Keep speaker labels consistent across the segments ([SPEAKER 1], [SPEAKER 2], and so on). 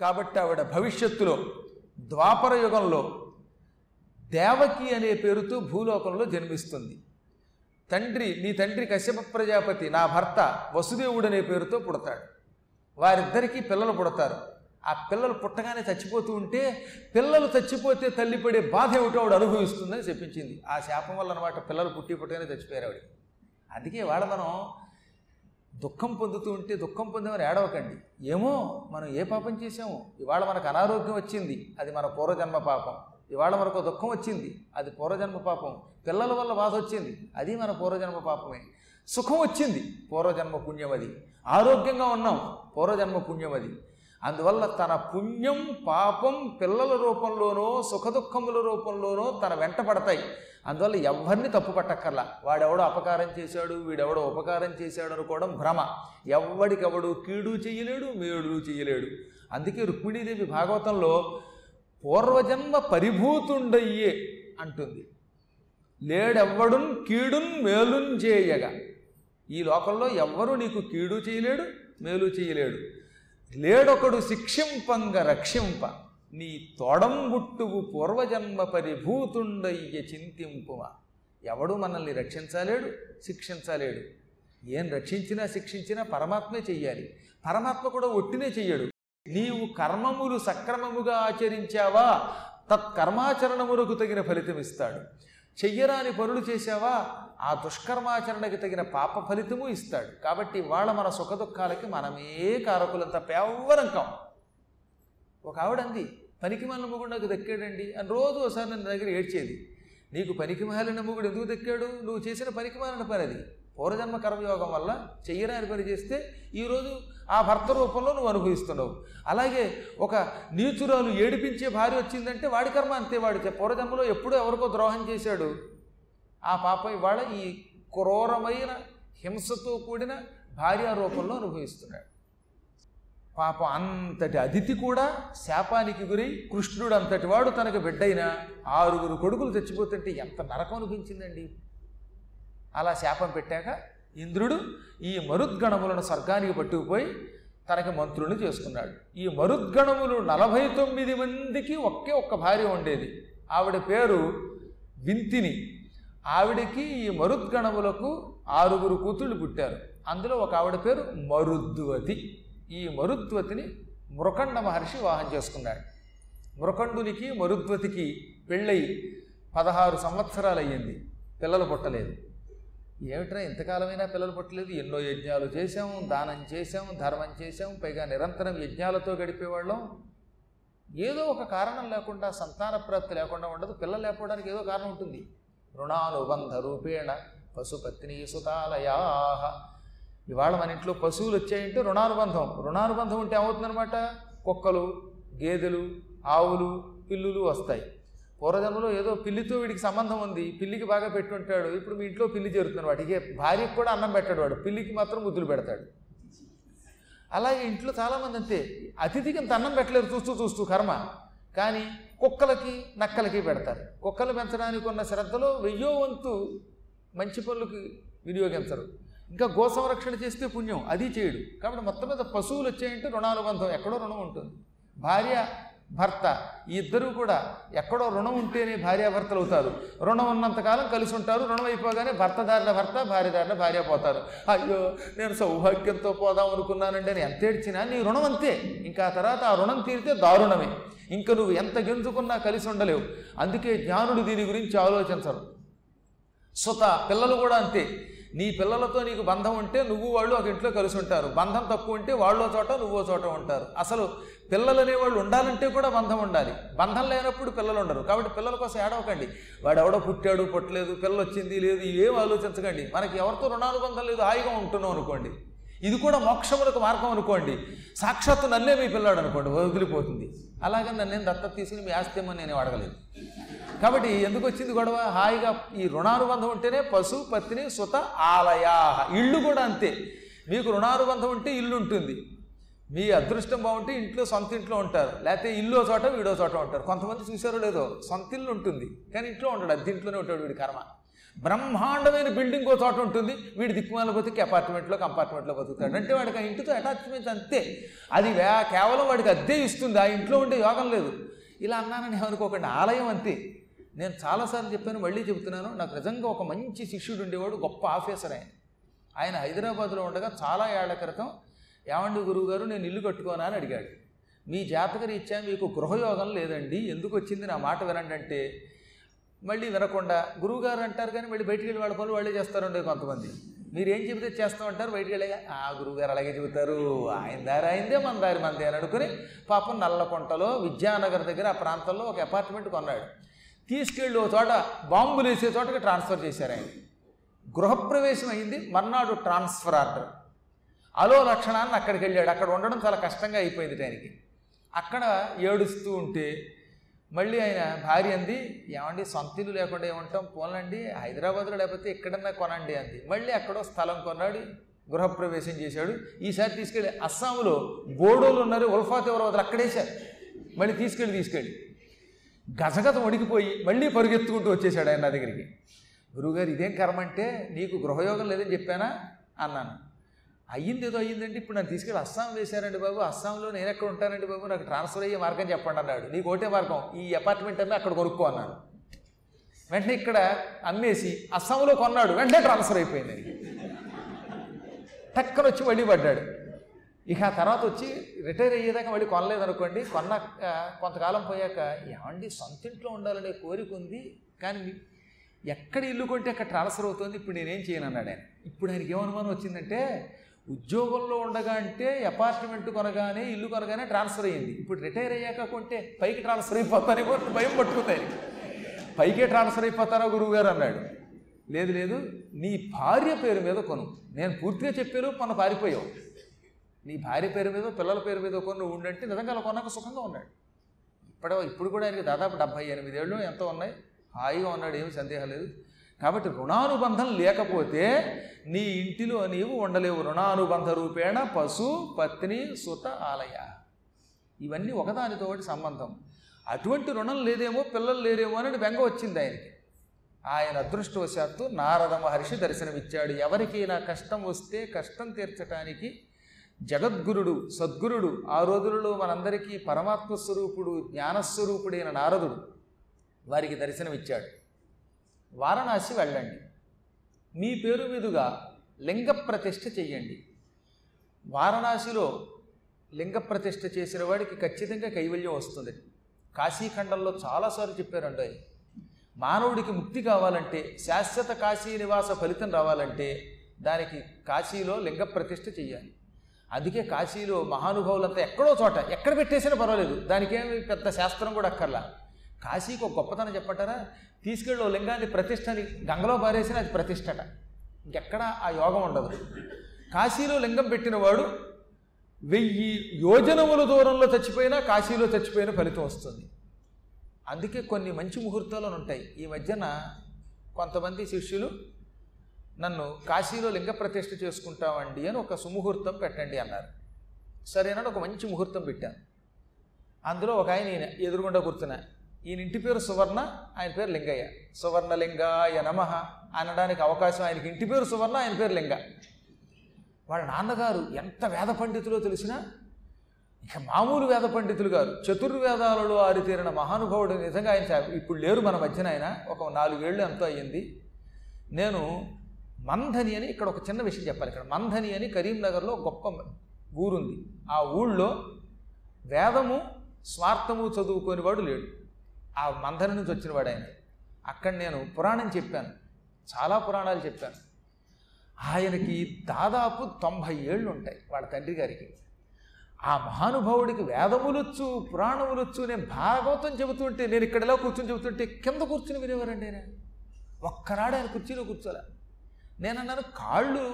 [SPEAKER 1] కాబట్టి ఆవిడ భవిష్యత్తులో ద్వాపర యుగంలో దేవకి అనే పేరుతో భూలోకంలో జన్మిస్తుంది. తండ్రి నీ తండ్రి కశ్యప ప్రజాపతి నా భర్త వసుదేవుడు అనే పేరుతో పుడతాడు. వారిద్దరికీ పిల్లలు పుడతారు. ఆ పిల్లలు పుట్టగానే చచ్చిపోతూ ఉంటే పిల్లలు చచ్చిపోతే తల్లి పడే బాధ ఏమిటో ఆవిడ అనుభవిస్తుందని చెప్పించింది. ఆ శాపం వల్ల అనమాట పిల్లలు పుట్టి పుట్టగానే చచ్చిపోయారు ఆవిడ. అందుకే వాళ్ళ మనం దుఃఖం పొందుతూ ఉంటే దుఃఖం పొందేవారు ఏడవకండి. ఏమో మనం ఏ పాపం చేసామో ఇవాళ మనకు అనారోగ్యం వచ్చింది. అది మన పూర్వజన్మ పాపం. ఇవాళ మనకు దుఃఖం వచ్చింది. అది పూర్వజన్మ పాపం. పిల్లల వల్ల బాధ వచ్చింది. అది మన పూర్వజన్మ పాపమే. సుఖం వచ్చింది. పూర్వజన్మ పుణ్యం అది. ఆరోగ్యంగా ఉన్నాం. పూర్వజన్మ పుణ్యం అది. అందువల్ల తన పుణ్యం పాపం పిల్లల రూపంలోనో సుఖదుఖముల రూపంలోనో తన వెంట పడతాయి. అందువల్ల ఎవరిని తప్పు పట్టక్కర్లా. వాడెవడో అపకారం చేశాడు వీడెవడో ఉపకారం చేశాడు అనుకోవడం భ్రమ. ఎవడికెవడు కీడు చేయలేడు మేడు చేయలేడు. అందుకే రుక్మిణీదేవి భాగవతంలో పూర్వజన్మ పరిభూతుండయ్యే అంటుంది. లేడెవ్వడున్ కీడున్ మేలున్ చేయగా. ఈ లోకంలో ఎవ్వరూ నీకు కీడు చేయలేడు మేలు చేయలేడు. లేడొకడు శిక్షింపంగ రక్షింప. నీ తొడంబుట్టువు పూర్వజన్మ పరిభూతుండయ్య చింతింపుమా. ఎవడు మనల్ని రక్షించలేడు శిక్షించలేడు. ఏం రక్షించినా శిక్షించినా పరమాత్మే చెయ్యాలి. పరమాత్మ కూడా ఒట్టినే చెయ్యడు. నీవు కర్మములు సక్రమముగా ఆచరించావా? తత్కర్మాచరణములకు తగిన ఫలితం ఇస్తాడు. చెయ్యరాని పనులు చేశావా? ఆ దుష్కర్మాచరణకి తగిన పాప ఫలితము ఇస్తాడు. కాబట్టి వాళ్ళ మన సుఖదుఖాలకి మనమే కారకులంత తప్ప ఒక ఆవిడ అంది పనికి మాలిన మొగుడు నాకు దక్కాడండి. అని రోజు ఒకసారి నన్ను దగ్గర ఏడ్చేది నీకు పనికి మాలిన మొగుడు ఎందుకు దక్కాడు? నువ్వు చేసిన పనికి మాలిన పని అది. పూర్వజన్మ కర్మయోగం వల్ల చెయ్యరాని పని చేస్తే ఈరోజు ఆ భర్త రూపంలో నువ్వు అనుభవిస్తున్నావు. అలాగే ఒక నీచురాలు ఏడిపించే భార్య వచ్చిందంటే వాడి కర్మ అంతే వాడి పూర్వజన్మలో ఎప్పుడో ఎవరికో ద్రోహం చేశాడు. ఆ పాప ఇవాళ ఈ క్రూరమైన హింసతో కూడిన భార్య రూపంలో అనుభవిస్తున్నాడు. పాపం అంతటి అతిథి కూడా శాపానికి గురై కృష్ణుడు అంతటి వాడు తనకు బిడ్డైన ఆరుగురు కొడుకులు చచ్చిపోతుంటే ఎంత నరకం అనిపించిందండి. అలా శాపం పెట్టాక ఇంద్రుడు ఈ మరుద్గణములను స్వర్గానికి పట్టుకుపోయి తనకి మంత్రుని చేసుకున్నాడు. ఈ మరుద్గణములు నలభై తొమ్మిది మందికి ఒకే ఒక్క భార్య ఉండేది. ఆవిడ పేరు వింతిని. ఆవిడకి ఈ మరుద్గణములకు ఆరుగురు కూతుళ్ళు పుట్టారు. అందులో ఒక ఆవిడ పేరు మరుద్వతి. ఈ మరుద్వతిని మృకండ మహర్షి వాహం చేసుకున్నాడు మృకండునికి మరుద్వతికి పెళ్ళై పదహారు సంవత్సరాలు అయ్యింది పిల్లలు పుట్టలేదు. ఏమిట్రా ఇంతకాలమైనా పిల్లలు పుట్టలేదు? ఎన్నో యజ్ఞాలు చేశాం దానం చేశాం ధర్మం చేశాం పైగా నిరంతరం యజ్ఞాలతో గడిపేవాళ్ళం. ఏదో ఒక కారణం లేకుండా సంతాన ప్రాప్తి లేకుండా ఉండదు. పిల్లలు లేకపోవడానికి ఏదో కారణం ఉంటుంది. రుణానుబంధ రూపేణ పశుపత్ని సుతాలయా ఇవాళ మన ఇంట్లో పశువులు వచ్చాయంటే రుణానుబంధం. రుణానుబంధం ఉంటే ఏమవుతుందనమాట కుక్కలు గేదెలు ఆవులు పిల్లులు వస్తాయి. పూర్వజన్మలో ఏదో పిల్లితో వీడికి సంబంధం ఉంది. పిల్లికి బాగా పెట్టుంటాడు. ఇప్పుడు మీ ఇంట్లో పిల్లి చేరుతున్నాడు వాడికి భార్యకి కూడా అన్నం పెట్టాడు వాడు. పిల్లికి మాత్రం ముద్దులు పెడతాడు. అలాగే ఇంట్లో చాలామంది అంతే. అతిథికి ఇంత అన్నం పెట్టలేరు చూస్తూ చూస్తూ కర్మ. కానీ కుక్కలకి నక్కలకి పెడతారు. కుక్కలు పెంచడానికి ఉన్న శ్రద్ధలో వెయ్యో వంతు మంచి పనులకి వినియోగించరు. ఇంకా గో సంరక్షణ చేస్తే పుణ్యం అది చేయడు. కాబట్టి మొత్తం మీద పశువులు వచ్చాయంటే రుణానుబంధం ఎక్కడో రుణం ఉంటుంది. భార్య భర్త ఈ ఇద్దరూ కూడా ఎక్కడో రుణం ఉంటేనే భార్యాభర్తలు అవుతారు. రుణం ఉన్నంతకాలం కలిసి ఉంటారు రుణం అయిపోగానే భర్త దారిన భర్త భార్య దారిన భార్య పోతారు. అయ్యో నేను సౌభాగ్యంతో పోదాం అనుకున్నానండి అని ఎంత ఏడ్చినా నీ రుణం అంతే. ఇంకా ఆ తర్వాత ఆ రుణం తీరితే దారుణమే. ఇంకా నువ్వు ఎంత గెంతుకున్నా కలిసి ఉండలేవు. అందుకే జ్ఞానుడు దీని గురించి ఆలోచించరు. సుత పిల్లలు కూడా అంతే. నీ పిల్లలతో నీకు బంధం ఉంటే నువ్వు వాళ్ళు ఒక ఇంట్లో కలిసి ఉంటారు. బంధం తక్కువ ఉంటే వాళ్ళో చోట నువ్వో చోట ఉంటారు. అసలు పిల్లలు అనేవాళ్ళు ఉండాలంటే కూడా బంధం ఉండాలి. బంధం లేనప్పుడు పిల్లలు ఉండరు. కాబట్టి పిల్లల కోసం ఏడవకండి. వాడు ఎవడో పుట్టాడు పుట్టలేదు పిల్లలు వచ్చింది లేదు ఏం ఆలోచించకండి. మనకి ఎవరితో రుణానుబంధం లేదు హాయిగా ఉంటున్నాం అనుకోండి. ఇది కూడా మోక్షములకు మార్గం అనుకోండి. సాక్షాత్తు నన్నే మీ పిల్లాడు అనుకోండి. వదిలిపోతుంది. అలాగే నన్ను నేను దత్తత తీసుకుని మీ ఆస్తిమని నేను అడగలేదు కాబట్టి ఎందుకు వచ్చింది గొడవ? హాయిగా ఈ రుణానుబంధం ఉంటేనే పశు పత్ని సుత ఆలయా ఇళ్ళు కూడా అంతే. మీకు రుణానుబంధం ఉంటే ఇల్లు ఉంటుంది. మీ అదృష్టం బాగుంటే ఇంట్లో సొంత ఇంట్లో ఉంటారు. లేకపోతే ఇల్లు చోట వీడో చోట ఉంటారు. కొంతమంది చూసారో లేదో సొంత ఇల్లు ఉంటుంది. కానీ ఇంట్లో ఉంటాడు అద్దె ఇంట్లోనే ఉంటాడు వీడి కర్మ. బ్రహ్మాండమైన బిల్డింగ్ ఓ చోట ఉంటుంది. వీడి దిక్కుమాల బతికి అపార్ట్మెంట్లో కంపార్ట్మెంట్లో బతుకుతాడు. అంటే వాడికి ఆ ఇంటితో అటాచ్మెంట్ అంతే. అది వే- కేవలం వాడికి అద్దె ఇస్తుంది. ఆ ఇంట్లో ఉండే యోగం లేదు. ఇలా అన్నానని అనుకోకండి ఆలయం అంతే. నేను చాలాసార్లు చెప్పాను మళ్ళీ చెబుతున్నాను. నాకు నిజంగా ఒక మంచి శిష్యుడు ఉండేవాడు గొప్ప ఆఫీసర్ ఆయన. ఆయన హైదరాబాద్లో ఉండగా చాలా ఏళ్ళ క్రితం ఏమండి గురువుగారు నేను ఇల్లు కట్టుకోనా? అని అడిగాడు. మీ జాతక రీత్యా మీకు గృహయోగం లేదండి ఎందుకు వచ్చింది నా మాట వినండి అంటే మళ్ళీ వినకుండా గురువుగారు అంటారు కానీ మళ్ళీ బయటికి వెళ్ళి వాళ్ళ పనులు వాళ్ళే చేస్తారండి కొంతమంది. మీరు ఏం చెబితే చేస్తామంటారు బయటికి వెళ్ళి ఆ గురువుగారు అలాగే చెబుతారు ఆయన దారి అయిందే మన దారి మంది అని అనుకుని పాపం నల్లకొంటలో విద్యానగర్ దగ్గర ఆ ప్రాంతంలో ఒక అపార్ట్మెంట్ కొన్నాడు. తీసుకెళ్ళి ఒక చోట బాంబులు వేసే చోటకి ట్రాన్స్ఫర్ చేశారు ఆయన. గృహప్రవేశం అయింది మర్నాడు ట్రాన్స్ఫర్ ఆర్డర్ అలో లక్షణాన్ని అక్కడికి వెళ్ళాడు. అక్కడ ఉండడం చాలా కష్టంగా అయిపోయింది ఆయనకి. అక్కడ ఏడుస్తూ ఉంటే మళ్ళీ ఆయన భార్య అంది ఏమండి సొంత ఇల్లు లేకుండా ఏమంటాం? పోలండి హైదరాబాద్లో లేకపోతే ఎక్కడన్నా కొనండి అంది. మళ్ళీ అక్కడో స్థలం కొన్నాడు గృహప్రవేశం చేశాడు. ఈసారి తీసుకెళ్ళి అస్సాంలో బోడోలు ఉన్నారు ఉల్ఫా తీవ్రవాదులు అక్కడేశారు. మళ్ళీ తీసుకెళ్ళి తీసుకెళ్ళి. గజగజ వణికిపోయి మళ్ళీ పరుగెత్తుకుంటూ వచ్చేసాడు ఆయన నా దగ్గరికి. గురువుగారు ఇదేం కర్మ అంటే నీకు గృహయోగం లేదని చెప్పానా? అన్నాను. అయ్యింది ఏదో అయ్యిందండి. ఇప్పుడు నన్ను తీసుకెళ్ళి అస్సాం వేశారండి బాబు. అస్సాంలో నేను ఎక్కడ ఉంటానండి బాబు? నాకు ట్రాన్స్ఫర్ అయ్యే మార్గం చెప్పండి అన్నాడు. నీకు ఒకటే మార్గం. ఈ అపార్ట్మెంట్ అమ్మి అక్కడ కొనుక్కో అన్నాను. వెంటనే ఇక్కడ అమ్మేసి అస్సాంలో కొన్నాడు. వెంటనే ట్రాన్స్ఫర్ అయిపోయింది టక్కన వచ్చి మళ్ళీ పడ్డాడు. ఇక ఆ తర్వాత వచ్చి రిటైర్ అయ్యేదాకా మళ్ళీ కొనలేదనుకోండి కొన్న కొంతకాలం పోయాక ఏమండి సొంత ఇంట్లో ఉండాలనే కోరిక ఉంది కానీ ఎక్కడ ఇల్లు కొంటే అక్కడ ట్రాన్స్ఫర్ అవుతుంది ఇప్పుడు నేనేం చేయను అన్నాడు ఆయన. ఇప్పుడు ఆయనకి ఏమనుమానం వచ్చిందంటే ఉద్యోగంలో ఉండగా అంటే అపార్ట్మెంట్ కొనగానే ఇల్లు కొనగానే ట్రాన్స్ఫర్ అయ్యింది. ఇప్పుడు రిటైర్ అయ్యాక కొంటే పైకి ట్రాన్స్ఫర్ అయిపోతానేమో అని భయం పట్టుకుంది పైకే ట్రాన్స్ఫర్ అయిపోతారా గురువు గారు అన్నాడు. లేదు లేదు నీ భార్య పేరు మీద కొను. నేను పూర్తిగా చెప్పాను మన పారిపోయావు నీ భార్య పేరు మీద పిల్లల పేరు మీద కొన్ని ఉండంటే నిజంగా అలా కొన్నాక సుఖంగా ఉన్నాడు. ఇప్పుడో ఇప్పుడు కూడా ఆయనకి దాదాపు డెబ్బై ఎనిమిది ఏళ్ళు ఎంతో ఉన్నాయి. హాయిగా ఉన్నాడు ఏమి సందేహం లేదు. కాబట్టి రుణానుబంధం లేకపోతే నీ ఇంటిలో నీవు ఉండలేవు. రుణానుబంధ రూపేణ పశు పత్ని సుత ఆలయ. ఇవన్నీ ఒకదానితో ఒకటి సంబంధం. అటువంటి రుణం లేదేమో పిల్లలు లేరేమో అని బెంగ వచ్చింది ఆయనకి. ఆయన అదృష్టవశాత్తు నారద మహర్షి దర్శనమిచ్చాడు. ఎవరికైనా కష్టం వస్తే కష్టం తీర్చటానికి జగద్గురుడు సద్గురుడు ఆ రోజులలో మనందరికీ పరమాత్మ స్వరూపుడు జ్ఞానస్వరూపుడైన నారదుడు వారికి దర్శనమిచ్చాడు. వారణాసి వెళ్ళండి. మీ పేరు మీదుగా లింగ ప్రతిష్ఠ చెయ్యండి. వారణాసిలో లింగ ప్రతిష్ఠ చేసిన వాడికి ఖచ్చితంగా కైవల్యం వస్తుంది. కాశీఖండంలో చాలాసార్లు చెప్పారండి ఆయన. మానవుడికి ముక్తి కావాలంటే శాశ్వత కాశీ నివాస ఫలితం రావాలంటే దానికి కాశీలో లింగ ప్రతిష్ఠ చెయ్యాలి. అందుకే కాశీలో మహానుభావులంతా ఎక్కడో చోట ఎక్కడ పెట్టేసినా పర్వాలేదు. దానికేమి పెద్ద శాస్త్రం కూడా అక్కర్లా. కాశీకి ఒక గొప్పతనం చెప్పటారా? తీసుకెళ్ళి లింగాన్ని ప్రతిష్టని గంగలో పారేసినా అది ప్రతిష్టట. ఇంకెక్కడ ఆ యోగం ఉండదు. కాశీలో లింగం పెట్టినవాడు వెయ్యి యోజనముల దూరంలో చచ్చిపోయినా కాశీలో చచ్చిపోయిన ఫలితం వస్తుంది. అందుకే కొన్ని మంచి ముహూర్తాలు ఉంటాయి. ఈ మధ్యన కొంతమంది శిష్యులు నన్ను కాశీలో లింగ ప్రతిష్ఠ చేసుకుంటామండి అని ఒక సుముహూర్తం పెట్టండి అన్నారు. సరేనని ఒక మంచి ముహూర్తం పెట్టాను అందులో ఒక ఆయన ఈయన ఎదురుగుండా కూర్చున్నా. ఈయన ఇంటి పేరు సువర్ణ ఆయన పేరు లింగయ్య. సువర్ణ లింగాయ నమః అనడానికి అవకాశం ఆయనకి. ఇంటి పేరు సువర్ణ ఆయన పేరు లింగ. వాళ్ళ నాన్నగారు ఎంత వేద పండితులో తెలిసినా ఇక మామూలు వేద పండితులు గారు చతుర్వేదాలలో ఆరితేరిన మహానుభావుడు నిజంగా ఆయన ఇప్పుడు లేరు మన మధ్యన ఆయన ఒక నాలుగేళ్ళు ఎంతో అయ్యింది. నేను మంధని అని ఇక్కడ ఒక చిన్న విషయం చెప్పాలి. ఇక్కడ మంధని అని కరీంనగర్లో గొప్ప ఊరుంది. ఆ ఊళ్ళో వేదము స్వార్థము చదువుకోనివాడు లేడు. ఆ మంధని నుంచి వచ్చినవాడు ఆయన. అక్కడ నేను పురాణం చెప్పాను. చాలా పురాణాలు చెప్పాను. ఆయనకి దాదాపు తొంభై ఏళ్ళు ఉంటాయి వాళ్ళ తండ్రి గారికి. ఆ మహానుభావుడికి వేదములొచ్చు పురాణములొచ్చు నేను భాగవతం చెబుతుంటే నేను ఇక్కడలా కూర్చొని చెబుతుంటే కింద కూర్చుని వినేవారండి ఆయన. ఒక్కనాడు ఆయన కుర్చీలో కూర్చోలే. నేనన్నాను కాళ్ళు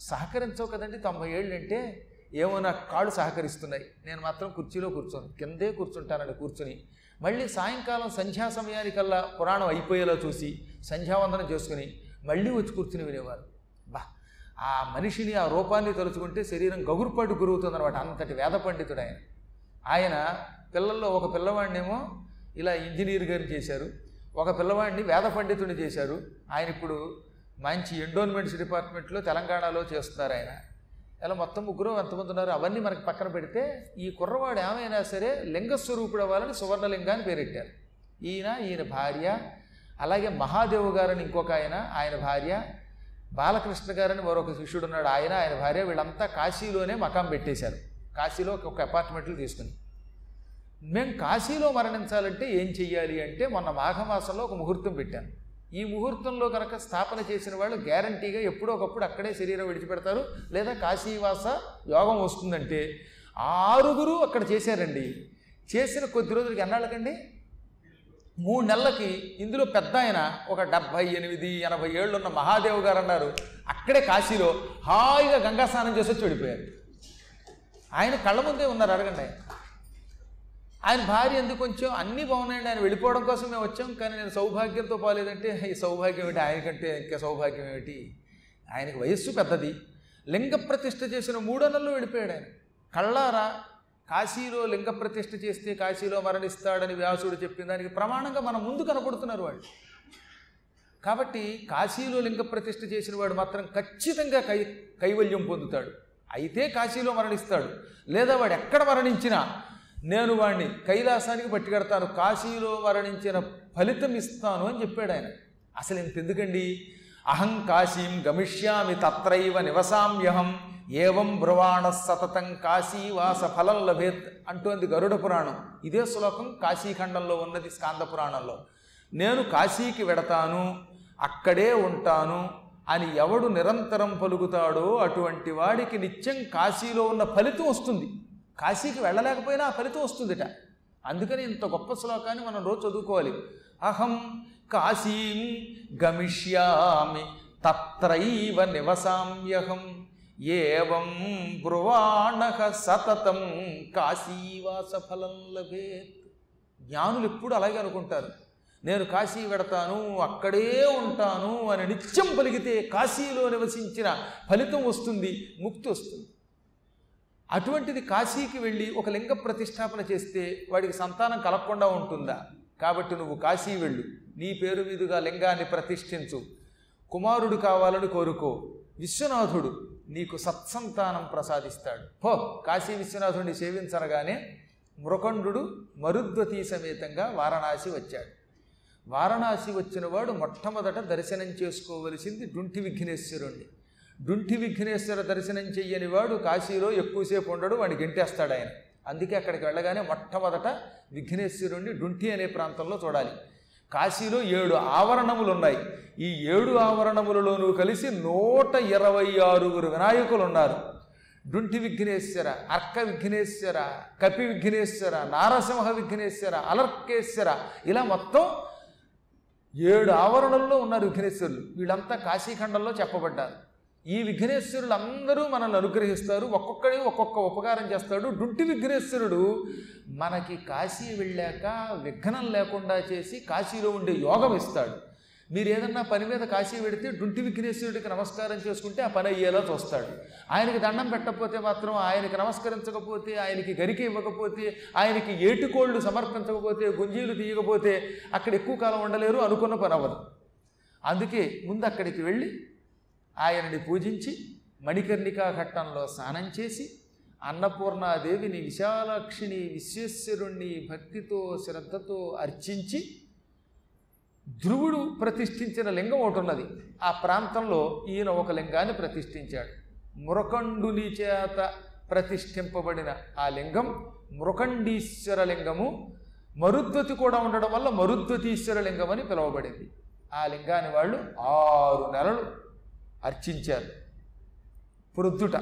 [SPEAKER 1] సహకరించవు కదండి తొంభై ఏళ్ళు అంటే ఏమో నాకు కాళ్ళు సహకరిస్తున్నాయి. నేను మాత్రం కుర్చీలో కూర్చోను కిందే కూర్చుంటానండి కూర్చుని. మళ్ళీ సాయంకాలం సంధ్యా సమయానికల్లా పురాణం అయిపోయేలా చూసి సంధ్యావందనం చేసుకుని మళ్ళీ వచ్చి కూర్చుని వినేవారు. బా ఆ మనిషిని ఆ రూపాన్ని తలుచుకుంటే శరీరం గగురుపాటు గురవుతుంది అనమాట అంతటి వేద పండితుడు ఆయన. ఆయన పిల్లల్లో ఒక పిల్లవాడినేమో ఇలా ఇంజనీర్ గారు చేశారు ఒక పిల్లవాడిని వేద పండితుడిని చేశారు. ఆయన ఇప్పుడు మంచి ఎండోన్మెంట్స్ డిపార్ట్మెంట్లో తెలంగాణలో చేస్తున్నారు ఆయన. ఇలా మొత్తం ముగ్గురు ఎంతమంది ఉన్నారు అవన్నీ మనకి పక్కన పెడితే ఈ కుర్రవాడు ఏమైనా సరే లింగస్వరూపుడు అవ్వాలని సువర్ణలింగాన్ని పేరెట్టారు. ఈయన ఈయన భార్య అలాగే మహాదేవు గారని ఇంకొక ఆయన ఆయన భార్య బాలకృష్ణ గారని మరొక శిష్యుడు ఉన్నాడు. ఆయన ఆయన భార్య వీళ్ళంతా కాశీలోనే మకాం పెట్టేశారు. కాశీలో ఒక అపార్ట్మెంట్లు తీసుకుని. మేము కాశీలో మరణించాలంటే ఏం చెయ్యాలి అంటే మొన్న మాఘమాసంలో ఒక ముహూర్తం పెట్టాను. ఈ ముహూర్తంలో కనుక స్థాపన చేసిన వాళ్ళు గ్యారంటీగా ఎప్పుడో ఒకప్పుడు అక్కడే శరీరం విడిచిపెడతారు లేదా కాశీవాస యోగం వస్తుందంటే ఆరుగురు అక్కడ చేశారండి. చేసిన కొద్ది రోజులకి ఎన్నాళ్ళకండి? మూడు నెలలకి ఇందులో పెద్ద ఆయన ఒక డెబ్భై ఎనిమిది ఎనభై ఏళ్ళు ఉన్న మహాదేవ్ గారు అన్నారు. అక్కడే కాశీలో హాయిగా గంగా స్నానం చేసి వచ్చి వెళ్ళిపోయారు. ఆయన కళ్ళ ముందే ఉన్నారు అడగండి. ఆయన ఆయన భార్య ఎందుకు కొంచెం అన్నీ బాగున్నాయండి. ఆయన వెళ్ళిపోవడం కోసం మేము వచ్చాం. కానీ నేను సౌభాగ్యంతో పోలేదంటే ఈ సౌభాగ్యం ఏమిటి? ఆయనకంటే ఇంకా సౌభాగ్యం ఏమిటి? ఆయనకి వయస్సు పెద్దది. లింగ ప్రతిష్ఠ చేసిన మూడో నెలలు వెళ్ళిపోయాడు ఆయన. కళ్ళారా కాశీలో లింగ ప్రతిష్ఠ చేస్తే కాశీలో మరణిస్తాడని వ్యాసుడు చెప్పిన దానికి ప్రమాణంగా మన ముందు కనపడుతున్నారు వాళ్ళు. కాబట్టి కాశీలో లింగ ప్రతిష్ఠ చేసిన వాడు మాత్రం ఖచ్చితంగా కై కైవల్యం పొందుతాడు. అయితే కాశీలో మరణిస్తాడు. లేదా వాడు ఎక్కడ మరణించినా నేను వాడిని కైలాసానికి పట్టుకెడతాను కాశీలో వర్ణించిన ఫలితం ఇస్తాను అని చెప్పాడు ఆయన. అసలు ఇంత ఎందుకండి అహం కాశీం గమిష్యామి తత్రైవ నివసామ్యహం ఏవం బ్రువాణ సతతం కాశీవాస ఫలం లభేత్ అంటోంది గరుడ పురాణం. ఇదే శ్లోకం కాశీఖండంలో ఉన్నది స్కాంద పురాణంలో. నేను కాశీకి వెడతాను అక్కడే ఉంటాను అని ఎవడు నిరంతరం పలుకుతాడో అటువంటి వాడికి నిత్యం కాశీలో ఉన్న ఫలితం వస్తుంది. కాశీకి వెళ్ళలేకపోయినా ఆ ఫలితం వస్తుందిట. అందుకని ఇంత గొప్ప శ్లోకాన్ని మనం రోజు చదువుకోవాలి. అహం కాశీం గమిష్యామి తత్రైవ నివసామ్యహం ఏవం బ్రువాణహ సతతం కాశీవాస ఫలం లభేత్. జ్ఞానులు ఎప్పుడు అలాగే అనుకుంటారు. నేను కాశీ వెడతాను అక్కడే ఉంటాను అని నిత్యం పలిగితే కాశీలో నివసించిన ఫలితం వస్తుంది ముక్తి వస్తుంది. అటువంటిది కాశీకి వెళ్ళి ఒక లింగ ప్రతిష్టాపన చేస్తే వాడికి సంతానం కలగకుండా ఉంటుందా? కాబట్టి నువ్వు కాశీ వెళ్ళు. నీ పేరు మీదుగా లింగాన్ని ప్రతిష్ఠించు. కుమారుడు కావాలని కోరుకో. విశ్వనాథుడు నీకు సత్సంతానం ప్రసాదిస్తాడు. హో కాశీ విశ్వనాథుడిని సేవించనగానే మృకండు మరుద్వతీ సమేతంగా వారణాసి వచ్చాడు. వారణాసి వచ్చినవాడు మొట్టమొదట దర్శనం చేసుకోవలసింది డుంటి విఘ్నేశ్వరుణ్ణి. డుంటి విఘ్నేశ్వర దర్శనం చెయ్యని వాడు కాశీలో ఎక్కువసేపు ఉండడు వాడిని గెంటేస్తాడు ఆయన. అందుకే అక్కడికి వెళ్ళగానే మొట్టమొదట విఘ్నేశ్వరుణ్ణి డుంటి అనే ప్రాంతంలో చూడాలి. కాశీలో ఏడు ఆవరణములు ఉన్నాయి ఈ ఏడు ఆవరణములలోనూ కలిసి నూట ఇరవై ఆరుగురు వినాయకులు ఉన్నారు డుంటి విఘ్నేశ్వర అర్క విఘ్నేశ్వర కపి విఘ్నేశ్వర నారసింహ విఘ్నేశ్వర అలర్కేశ్వర ఇలా మొత్తం ఏడు ఆవరణల్లో ఉన్నారు విఘ్నేశ్వరులు. వీళ్ళంతా కాశీఖండంలో చెప్పబడ్డారు. ఈ విఘ్నేశ్వరులు అందరూ మనల్ని అనుగ్రహిస్తారు. ఒక్కొక్కడి ఒక్కొక్క ఉపకారం చేస్తాడు. డుంటి విఘ్నేశ్వరుడు మనకి కాశీ వెళ్ళాక విఘ్నం లేకుండా చేసి కాశీలో ఉండే యోగం ఇస్తాడు. మీరు ఏదన్నా పని మీద కాశీ పెడితే డుంటి విఘ్నేశ్వరుడికి నమస్కారం చేసుకుంటే ఆ పని అయ్యేలా చూస్తాడు. ఆయనకి దండం పెట్టకపోతే మాత్రం ఆయనకి నమస్కరించకపోతే ఆయనకి గరిక ఇవ్వకపోతే ఆయనకి ఏటుకోళ్ళు సమర్పించకపోతే గుంజీలు తీయకపోతే అక్కడ ఎక్కువ కాలం ఉండలేరు అనుకున్న పని అవ్వదు. అందుకే ముందు అక్కడికి వెళ్ళి ఆయనని పూజించి మణికర్ణికా ఘట్టంలో స్నానం చేసి అన్నపూర్ణాదేవిని విశాలాక్షిని విశ్వేశ్వరుణ్ణి భక్తితో శ్రద్ధతో అర్చించి ధ్రువుడు ప్రతిష్ఠించిన లింగం ఒకటి ఉన్నది. ఆ ప్రాంతంలో ఈయన ఒక లింగాన్ని ప్రతిష్ఠించాడు. మురకండుని చేత ప్రతిష్ఠింపబడిన ఆ లింగం మృకండీశ్వర లింగము. మరుద్వతి కూడా ఉండడం వల్ల మరుద్వతీశ్వర లింగం అని పిలువబడింది. ఆ లింగాన్ని వాళ్ళు ఆరు నెలలు అర్చించారు. ప్రొద్దుట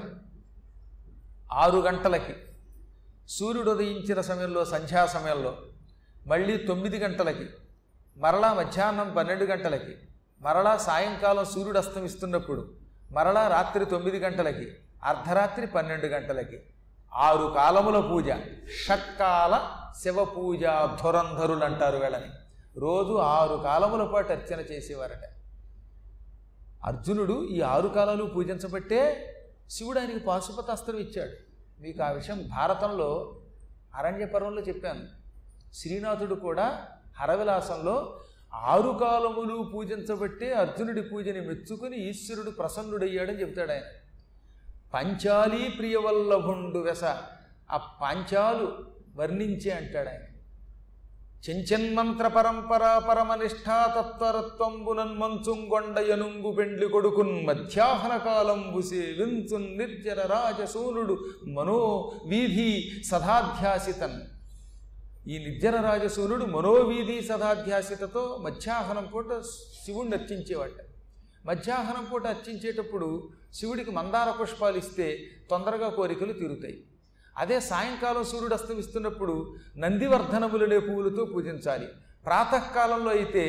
[SPEAKER 1] ఆరు గంటలకి సూర్యుడు ఉదయించిన సమయంలో సంధ్యా సమయంలో మళ్ళీ తొమ్మిది గంటలకి మరలా మధ్యాహ్నం పన్నెండు గంటలకి మరలా సాయంకాలం సూర్యుడు అస్తమిస్తున్నప్పుడు మరలా రాత్రి తొమ్మిది గంటలకి అర్ధరాత్రి పన్నెండు గంటలకి ఆరు కాలముల పూజ షట్కాల శివ పూజ ధురంధరులు అంటారు వీళ్ళని. రోజు ఆరు కాలముల పాటు అర్చన చేసేవారట. అర్జునుడు ఈ ఆరు కాలాలు పూజించబట్టే శివుడు ఆయనకి పాశుపతాస్త్రం ఇచ్చాడు. మీకు ఆ విషయం భారతంలో అరణ్య పర్వంలో చెప్పాను. శ్రీనాథుడు కూడా హరవిలాసంలో ఆరు కాలములు పూజించబట్టే అర్జునుడి పూజని మెచ్చుకుని ఈశ్వరుడు ప్రసన్నుడయ్యాడని చెబుతాడు ఆయన. పంచాలీ ప్రియవల్లభుండు వెస ఆ పంచాలు వర్ణించే అంటాడు ఆయన. చెంచెన్మంత్ర పరంపరా పరమనిష్టా తత్వరత్వంబునన్ పెండ్లి కొడుకున్ మధ్యాహ్న కాలంబు సేవించున్ నిర్జర రాజసూనుడు మనో వీధి సదాధ్యాసితన్. ఈ నిర్జన రాజసూనుడు మనోవీధి సదాధ్యాసితతో మధ్యాహ్నం పూట శివుణ్ణి అర్చించేవాట మధ్యాహ్నం పూట అర్చించేటప్పుడు శివుడికి మందార పుష్పాలు ఇస్తే తొందరగా కోరికలు తీరుతాయి. అదే సాయంకాలం సూర్యుడు అస్తమిస్తున్నప్పుడు నందివర్ధనములనే పువ్వులతో పూజించాలి. ప్రాతకాలంలో అయితే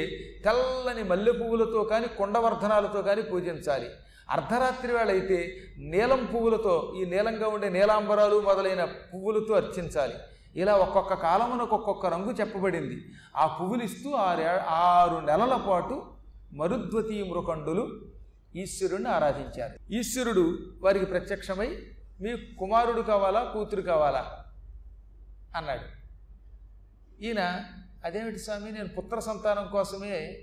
[SPEAKER 1] తెల్లని మల్లె పువ్వులతో కానీ కొండవర్ధనాలతో కానీ పూజించాలి. అర్ధరాత్రి వేళ అయితే నీలం పువ్వులతో ఈ నీలంగా ఉండే నీలాంబరాలు మొదలైన పువ్వులతో అర్చించాలి. ఇలా ఒక్కొక్క కాలమునకు ఒక్కొక్క రంగు చెప్పబడింది. ఆ పువ్వులు ఇస్తూ ఆరు ఆరు నెలల పాటు మరుద్వతీ మృకండులు ఈశ్వరుణ్ణి ఆరాధించారు ఈశ్వరుడు వారికి ప్రత్యక్షమై మీ కుమారుడు కావాలా కూతురు కావాలా? అన్నాడు. ఈయన అదేమిటి స్వామి నేను పుత్ర సంతానం కోసమే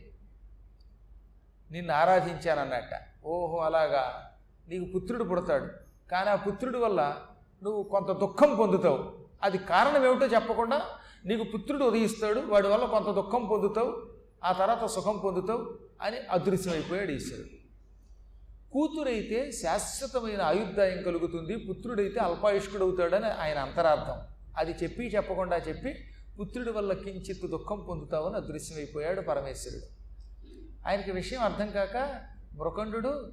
[SPEAKER 1] నిన్ను ఆరాధించానన్నట్ట. ఓహో అలాగా? నీకు పుత్రుడు పుడతాడు. కానీ ఆ పుత్రుడి వల్ల నువ్వు కొంత దుఃఖం పొందుతావు. అది కారణం ఏమిటో చెప్పకుండా నీకు పుత్రుడు ఉదయిస్తాడు. వాడి వల్ల కొంత దుఃఖం పొందుతావు. ఆ తర్వాత సుఖం పొందుతావు అని అదృశ్యమైపోయాడు ఈశ్వరుడు. కూతురైతే శాశ్వతమైన ఆయుర్దాయం కలుగుతుంది పుత్రుడైతే అల్పాయుష్కుడవుతాడని ఆయన అంతరార్థం. అది చెప్పి చెప్పకుండా చెప్పి పుత్రుడి వల్ల కించిత్ దుఃఖం పొందుతావని అదృశ్యమైపోయాడు పరమేశ్వరుడు. ఆయనకి విషయం అర్థం కాక మృకండు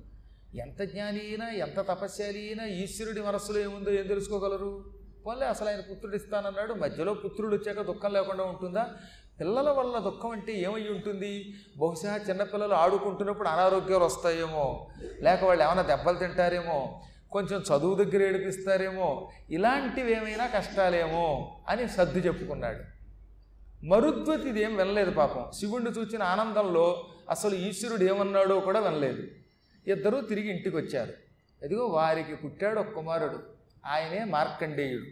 [SPEAKER 1] ఎంత జ్ఞాని అయినా ఎంత తపస్యాలి అయినా ఈశ్వరుడి మనస్సులో ఏముందో ఏం తెలుసుకోగలరు? పోలే అసలు ఆయన పుత్రుడు ఇస్తానన్నాడు మధ్యలో పుత్రుడు వచ్చాక దుఃఖం లేకుండా ఉంటుందా? పిల్లల వల్ల దుఃఖం అంటే ఏమై ఉంటుంది? బహుశా చిన్నపిల్లలు ఆడుకుంటున్నప్పుడు అనారోగ్యాలు వస్తాయేమో. లేక వాళ్ళు ఏమైనా దెబ్బలు తింటారేమో. కొంచెం చదువు దగ్గర ఏడిపిస్తారేమో. ఇలాంటివి ఏమైనా కష్టాలేమో అని సర్దు చెప్పుకున్నాడు. మరుద్వతి ఇదేం వినలేదు పాపం. శివుణ్ణి చూచిన ఆనందంలో అసలు ఈశ్వరుడు ఏమన్నాడో కూడా వినలేదు. ఇద్దరూ తిరిగి ఇంటికి వచ్చారు ఎదిగో వారికి పుట్టాడు ఒక కుమారుడు. ఆయనే మార్కండేయుడు.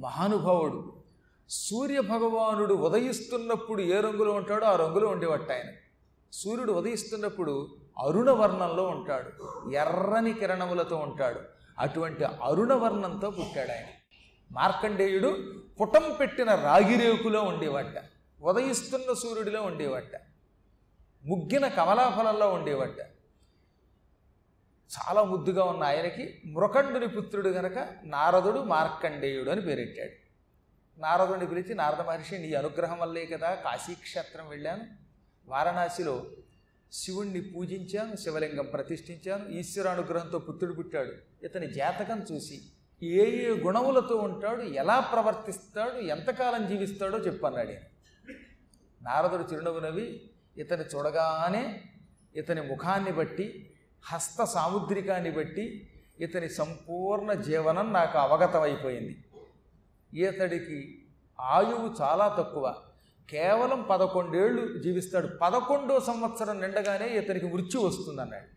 [SPEAKER 1] మహానుభావుడు. సూర్య భగవానుడు ఉదయిస్తున్నప్పుడు ఏ రంగులో ఉంటాడో ఆ రంగులో ఉండేవట్ట ఆయన. సూర్యుడు ఉదయిస్తున్నప్పుడు అరుణ వర్ణంలో ఉంటాడు. ఎర్రని కిరణములతో ఉంటాడు. అటువంటి అరుణ వర్ణంతో పుట్టాడు ఆయన. మార్కండేయుడు పుటం పెట్టిన రాగిరేకులో ఉండేవట ఉదయిస్తున్న సూర్యుడిలో ఉండేవట ముగ్గిన కమలాఫలంలో ఉండేవట చాలా ముద్దుగా ఉన్న ఆయనకి మృకండుని పుత్రుడు గనక నారదుడు మార్కండేయుడు అని పేరెట్టాడు నారదుని పిలిచి నారద మహర్షి నీ అనుగ్రహం వల్లే కదా కాశీక్షేత్రం వెళ్ళాను. వారణాసిలో శివుణ్ణి పూజించాను శివలింగం ప్రతిష్ఠించాను. ఈశ్వరానుగ్రహంతో పుత్రుడు పుట్టాడు. ఇతని జాతకం చూసి ఏ ఏ గుణములతో ఉంటాడు ఎలా ప్రవర్తిస్తాడు ఎంతకాలం జీవిస్తాడో చెప్పన్నాడు నారదుడు చిరునవ్వు నవ్వి ఇతని చూడగానే ఇతని ముఖాన్ని బట్టి హస్త సాముద్రికాన్ని బట్టి ఇతని సంపూర్ణ జీవనం నాకు అవగతమైపోయింది. ఈతడికి ఆయువు చాలా తక్కువ. కేవలం పదకొండేళ్ళు జీవిస్తాడు. పదకొండో సంవత్సరం నిండగానే ఇతనికి మృత్యు వస్తుందన్నాడు.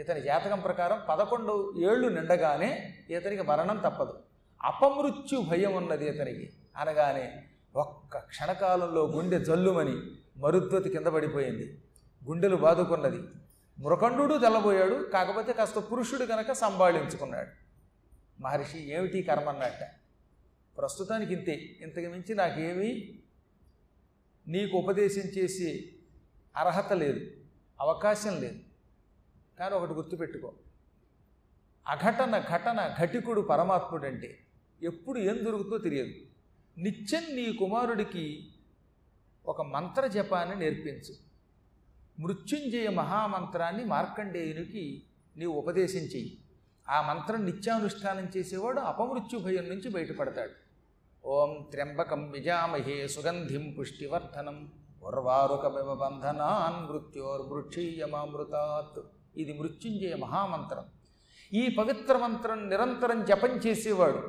[SPEAKER 1] ఇతని జాతకం ప్రకారం పదకొండు ఏళ్ళు నిండగానే ఇతనికి మరణం తప్పదు. అపమృత్యు భయం ఉన్నది ఇతనికి అనగానే ఒక్క క్షణకాలంలో గుండె జల్లుమని మరుద్వతి కింద పడిపోయింది. గుండెలు బాదుకున్నది. మృఖండు తెల్లబోయాడు కాకపోతే కాస్త పురుషుడు కనుక సంభాళించుకున్నాడు. మహర్షి ఏమిటి కర్మన్నట్ట ప్రస్తుతానికి ఇంతే ఇంతకు మించి నాకేమీ నీకు ఉపదేశం చేసే అర్హత లేదు అవకాశం లేదు. కానీ ఒకటి గుర్తుపెట్టుకో. అఘటన ఘటన ఘటికుడు పరమాత్ముడు అంటే ఎప్పుడు ఏం దొరుకుతుందో తెలియదు. నిత్యం నీ కుమారుడికి ఒక మంత్ర జపాన్ని నేర్పించు. మృత్యుంజయ మహామంత్రాన్ని మార్కండేయునికి నీవు ఉపదేశం చెయ్యి. ఆ మంత్రం నిత్యానుష్ఠానం చేసేవాడు అపమృత్యు భయం నుంచి బయటపడతాడు. ఓం త్ర్యంబకం విజామహే సుగంధిం పుష్టివర్ధనం. ఉర్వారుకమివ బంధనాన్ మృత్యోర్మృక్షీయమామృతాత్ ఇది మృత్యుంజయ మహామంత్రం. ఈ పవిత్ర మంత్రం నిరంతరం జపం చేసేవాడు.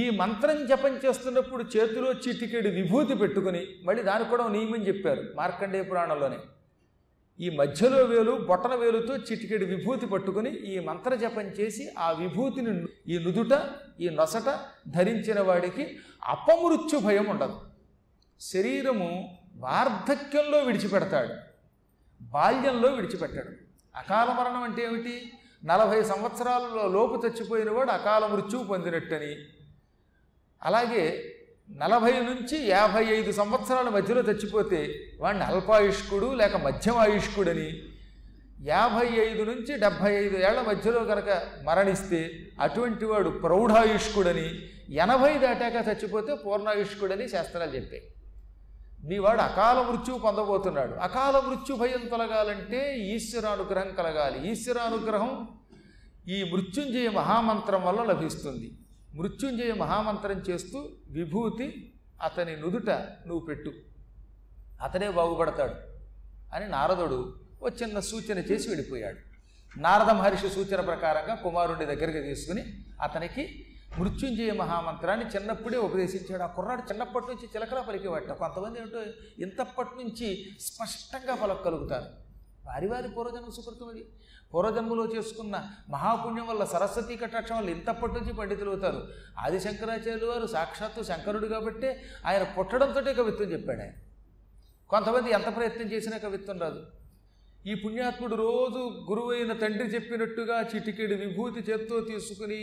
[SPEAKER 1] ఈ మంత్రం జపం చేస్తున్నప్పుడు చేతిలో చిటికెడు విభూతి పెట్టుకుని మళ్ళీ దానికి కూడా నియమం చెప్పారు మార్కండేయ పురాణంలోనే. ఈ మధ్యలో వేలు బొట్టన వేలుతో చిటికెడు విభూతి పట్టుకుని ఈ మంత్ర జపం చేసి ఆ విభూతిని ఈ నుదుట ఈ నొసట ధరించిన వాడికి అపమృత్యు భయం ఉండదు. శరీరము వార్ధక్యంలో విడిచిపెడతాడు. బాల్యంలో విడిచిపెట్టాడు. అకాల మరణం అంటే ఏమిటి? నలభై సంవత్సరాలలో లోపు చచ్చిపోయిన వాడు అకాల మృత్యువు పొందినట్టని. అలాగే నలభై నుంచి యాభై ఐదు సంవత్సరాల మధ్యలో చచ్చిపోతే వాడిని అల్పాయుష్కుడు లేక మధ్యమాయుష్కుడని యాభై ఐదు నుంచి డెబ్భై ఐదు ఏళ్ళ మధ్యలో కనుక మరణిస్తే అటువంటి వాడు ప్రౌఢాయుష్కుడని ఎనభై దాటాక చచ్చిపోతే పూర్ణాయుష్కుడని శాస్త్రాలు చెప్పాయి. మీ వాడు అకాల మృత్యువు పొందబోతున్నాడు. అకాల మృత్యు భయం తొలగాలంటే ఈశ్వరానుగ్రహం కలగాలి. ఈశ్వరానుగ్రహం ఈ మృత్యుంజయ మహామంత్రం వల్ల లభిస్తుంది. మృత్యుంజయ మహామంత్రం చేస్తూ విభూతి అతని నుదుట నువ్వు పెట్టు. అతనే బాగుపడతాడు అని నారదుడు ఓ చిన్న సూచన చేసి వెళ్ళిపోయాడు. నారద మహర్షి సూచన ప్రకారంగా కుమారుడి దగ్గరికి తీసుకుని అతనికి మృత్యుంజయ మహామంత్రాన్ని చిన్నప్పుడే ఉపదేశించాడు. ఆ కుర్రాడు చిన్నప్పటి నుంచి చిలకలా పలికేవాట కొంతమంది ఏమిటో ఇంతప్పటి నుంచి స్పష్టంగా పలకగలుగుతారు. వారి వారి పూర్వజన్మ సుకృతం అది. పూర్వజన్మలో చేసుకున్న మహాపుణ్యం వల్ల సరస్వతీ కటాక్షం వల్ల ఇంతప్పటి నుంచి పండితులు అవుతారు ఆది శంకరాచార్యులు వారు సాక్షాత్తు శంకరుడు కాబట్టే ఆయన పుట్టడంతో కవిత్వం చెప్పాడు ఆయన. కొంతమంది ఎంత ప్రయత్నం చేసినా కవిత్వం రాదు. ఈ పుణ్యాత్ముడు రోజు గురువైన తండ్రి చెప్పినట్టుగా చిటికెడు విభూతి చేత్తో తీసుకుని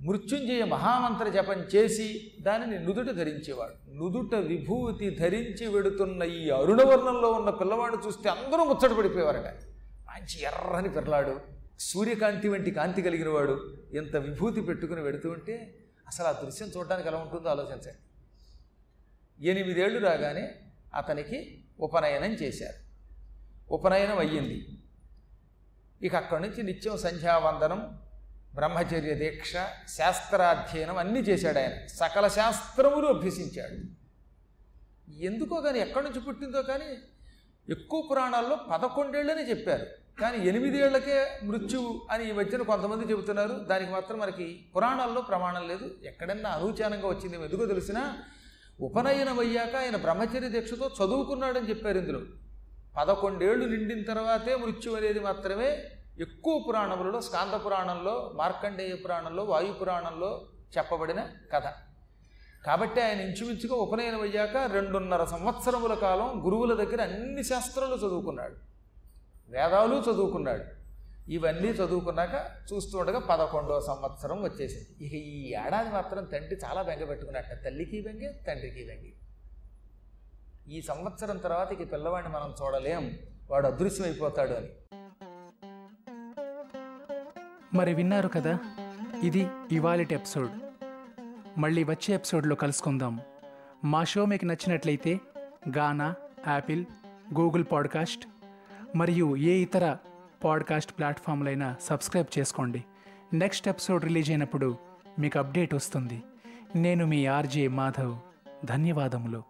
[SPEAKER 1] మృత్యుంజయ మహామంత్ర జపం చేసి దానిని నుదుట ధరించేవాడు. నుదుట విభూతి ధరించి వెడుతున్న ఈ అరుణవర్ణంలో ఉన్న పిల్లవాడు చూస్తే అందరూ ముచ్చట పడిపోయేవారట. మంచి ఎర్రని పిర్లాడు. సూర్యకాంతి వంటి కాంతి కలిగిన వాడు ఎంత విభూతి పెట్టుకుని వెడుతూ ఉంటే అసలు ఆ దృశ్యం చూడడానికి ఎలా ఉంటుందో ఆలోచించండి. ఎనిమిదేళ్ళు రాగానే అతనికి ఉపనయనం చేశారు. ఉపనయనం అయ్యింది. ఇక అక్కడి నుంచి నిత్యం సంధ్యావందనం బ్రహ్మచర్య దీక్ష శాస్త్రాధ్యయనం అన్నీ చేశాడు ఆయన. సకల శాస్త్రములు అభ్యసించాడు. ఎందుకో కానీ ఎక్కడి నుంచి పుట్టిందో కానీ ఎక్కువ పురాణాల్లో పదకొండేళ్ళని చెప్పారు. కానీ ఎనిమిదేళ్ళకే మృత్యువు అని ఈ మధ్యన కొంతమంది చెబుతున్నారు. దానికి మాత్రం మనకి పురాణాల్లో ప్రమాణం లేదు. ఎక్కడన్నా అనూచానంగా వచ్చింది ఎందుకో తెలిసినా ఉపనయనం అయ్యాక ఆయన బ్రహ్మచర్య దీక్షతో చదువుకున్నాడని చెప్పారు ఇందులో. పదకొండేళ్ళు నిండిన తర్వాతే మృత్యు అనేది మాత్రమే ఎక్కువ పురాణములలో స్కాంద పురాణంలో మార్కండేయ పురాణంలో వాయు పురాణంలో చెప్పబడిన కథ. కాబట్టి ఆయన ఇంచుమించుగా ఉపనయనం అయ్యాక రెండున్నర సంవత్సరముల కాలం గురువుల దగ్గర అన్ని శాస్త్రాలు చదువుకున్నాడు. వేదాలు చదువుకున్నాడు. ఇవన్నీ చదువుకున్నాక చూస్తుండగా పదకొండవ సంవత్సరం వచ్చేసింది. ఇక ఈ ఏడాది మాత్రం తండ్రి చాలా బెంగ పెట్టుకున్నట్ట. తల్లికి బెంగే తండ్రికి బెంగే. ఈ సంవత్సరం తర్వాత ఇక పిల్లవాడిని మనం చూడలేం. వాడు అదృశ్యమైపోతాడు అని.
[SPEAKER 2] మరి విన్నారు కదా ఇది ఇవాళటి ఎపిసోడ్. మళ్ళీ వచ్చే ఎపిసోడ్లో కలుసుకుందాం. మా షో మీకు నచ్చినట్లయితే గానా యాపిల్ గూగుల్ పాడ్కాస్ట్ మరియు ఏ ఇతర పాడ్కాస్ట్ ప్లాట్ఫామ్లైనా సబ్స్క్రైబ్ చేసుకోండి. నెక్స్ట్ ఎపిసోడ్ రిలీజ్ అయినప్పుడు మీకు అప్డేట్ వస్తుంది. నేను మీ ఆర్జే మాధవ్. ధన్యవాదములు.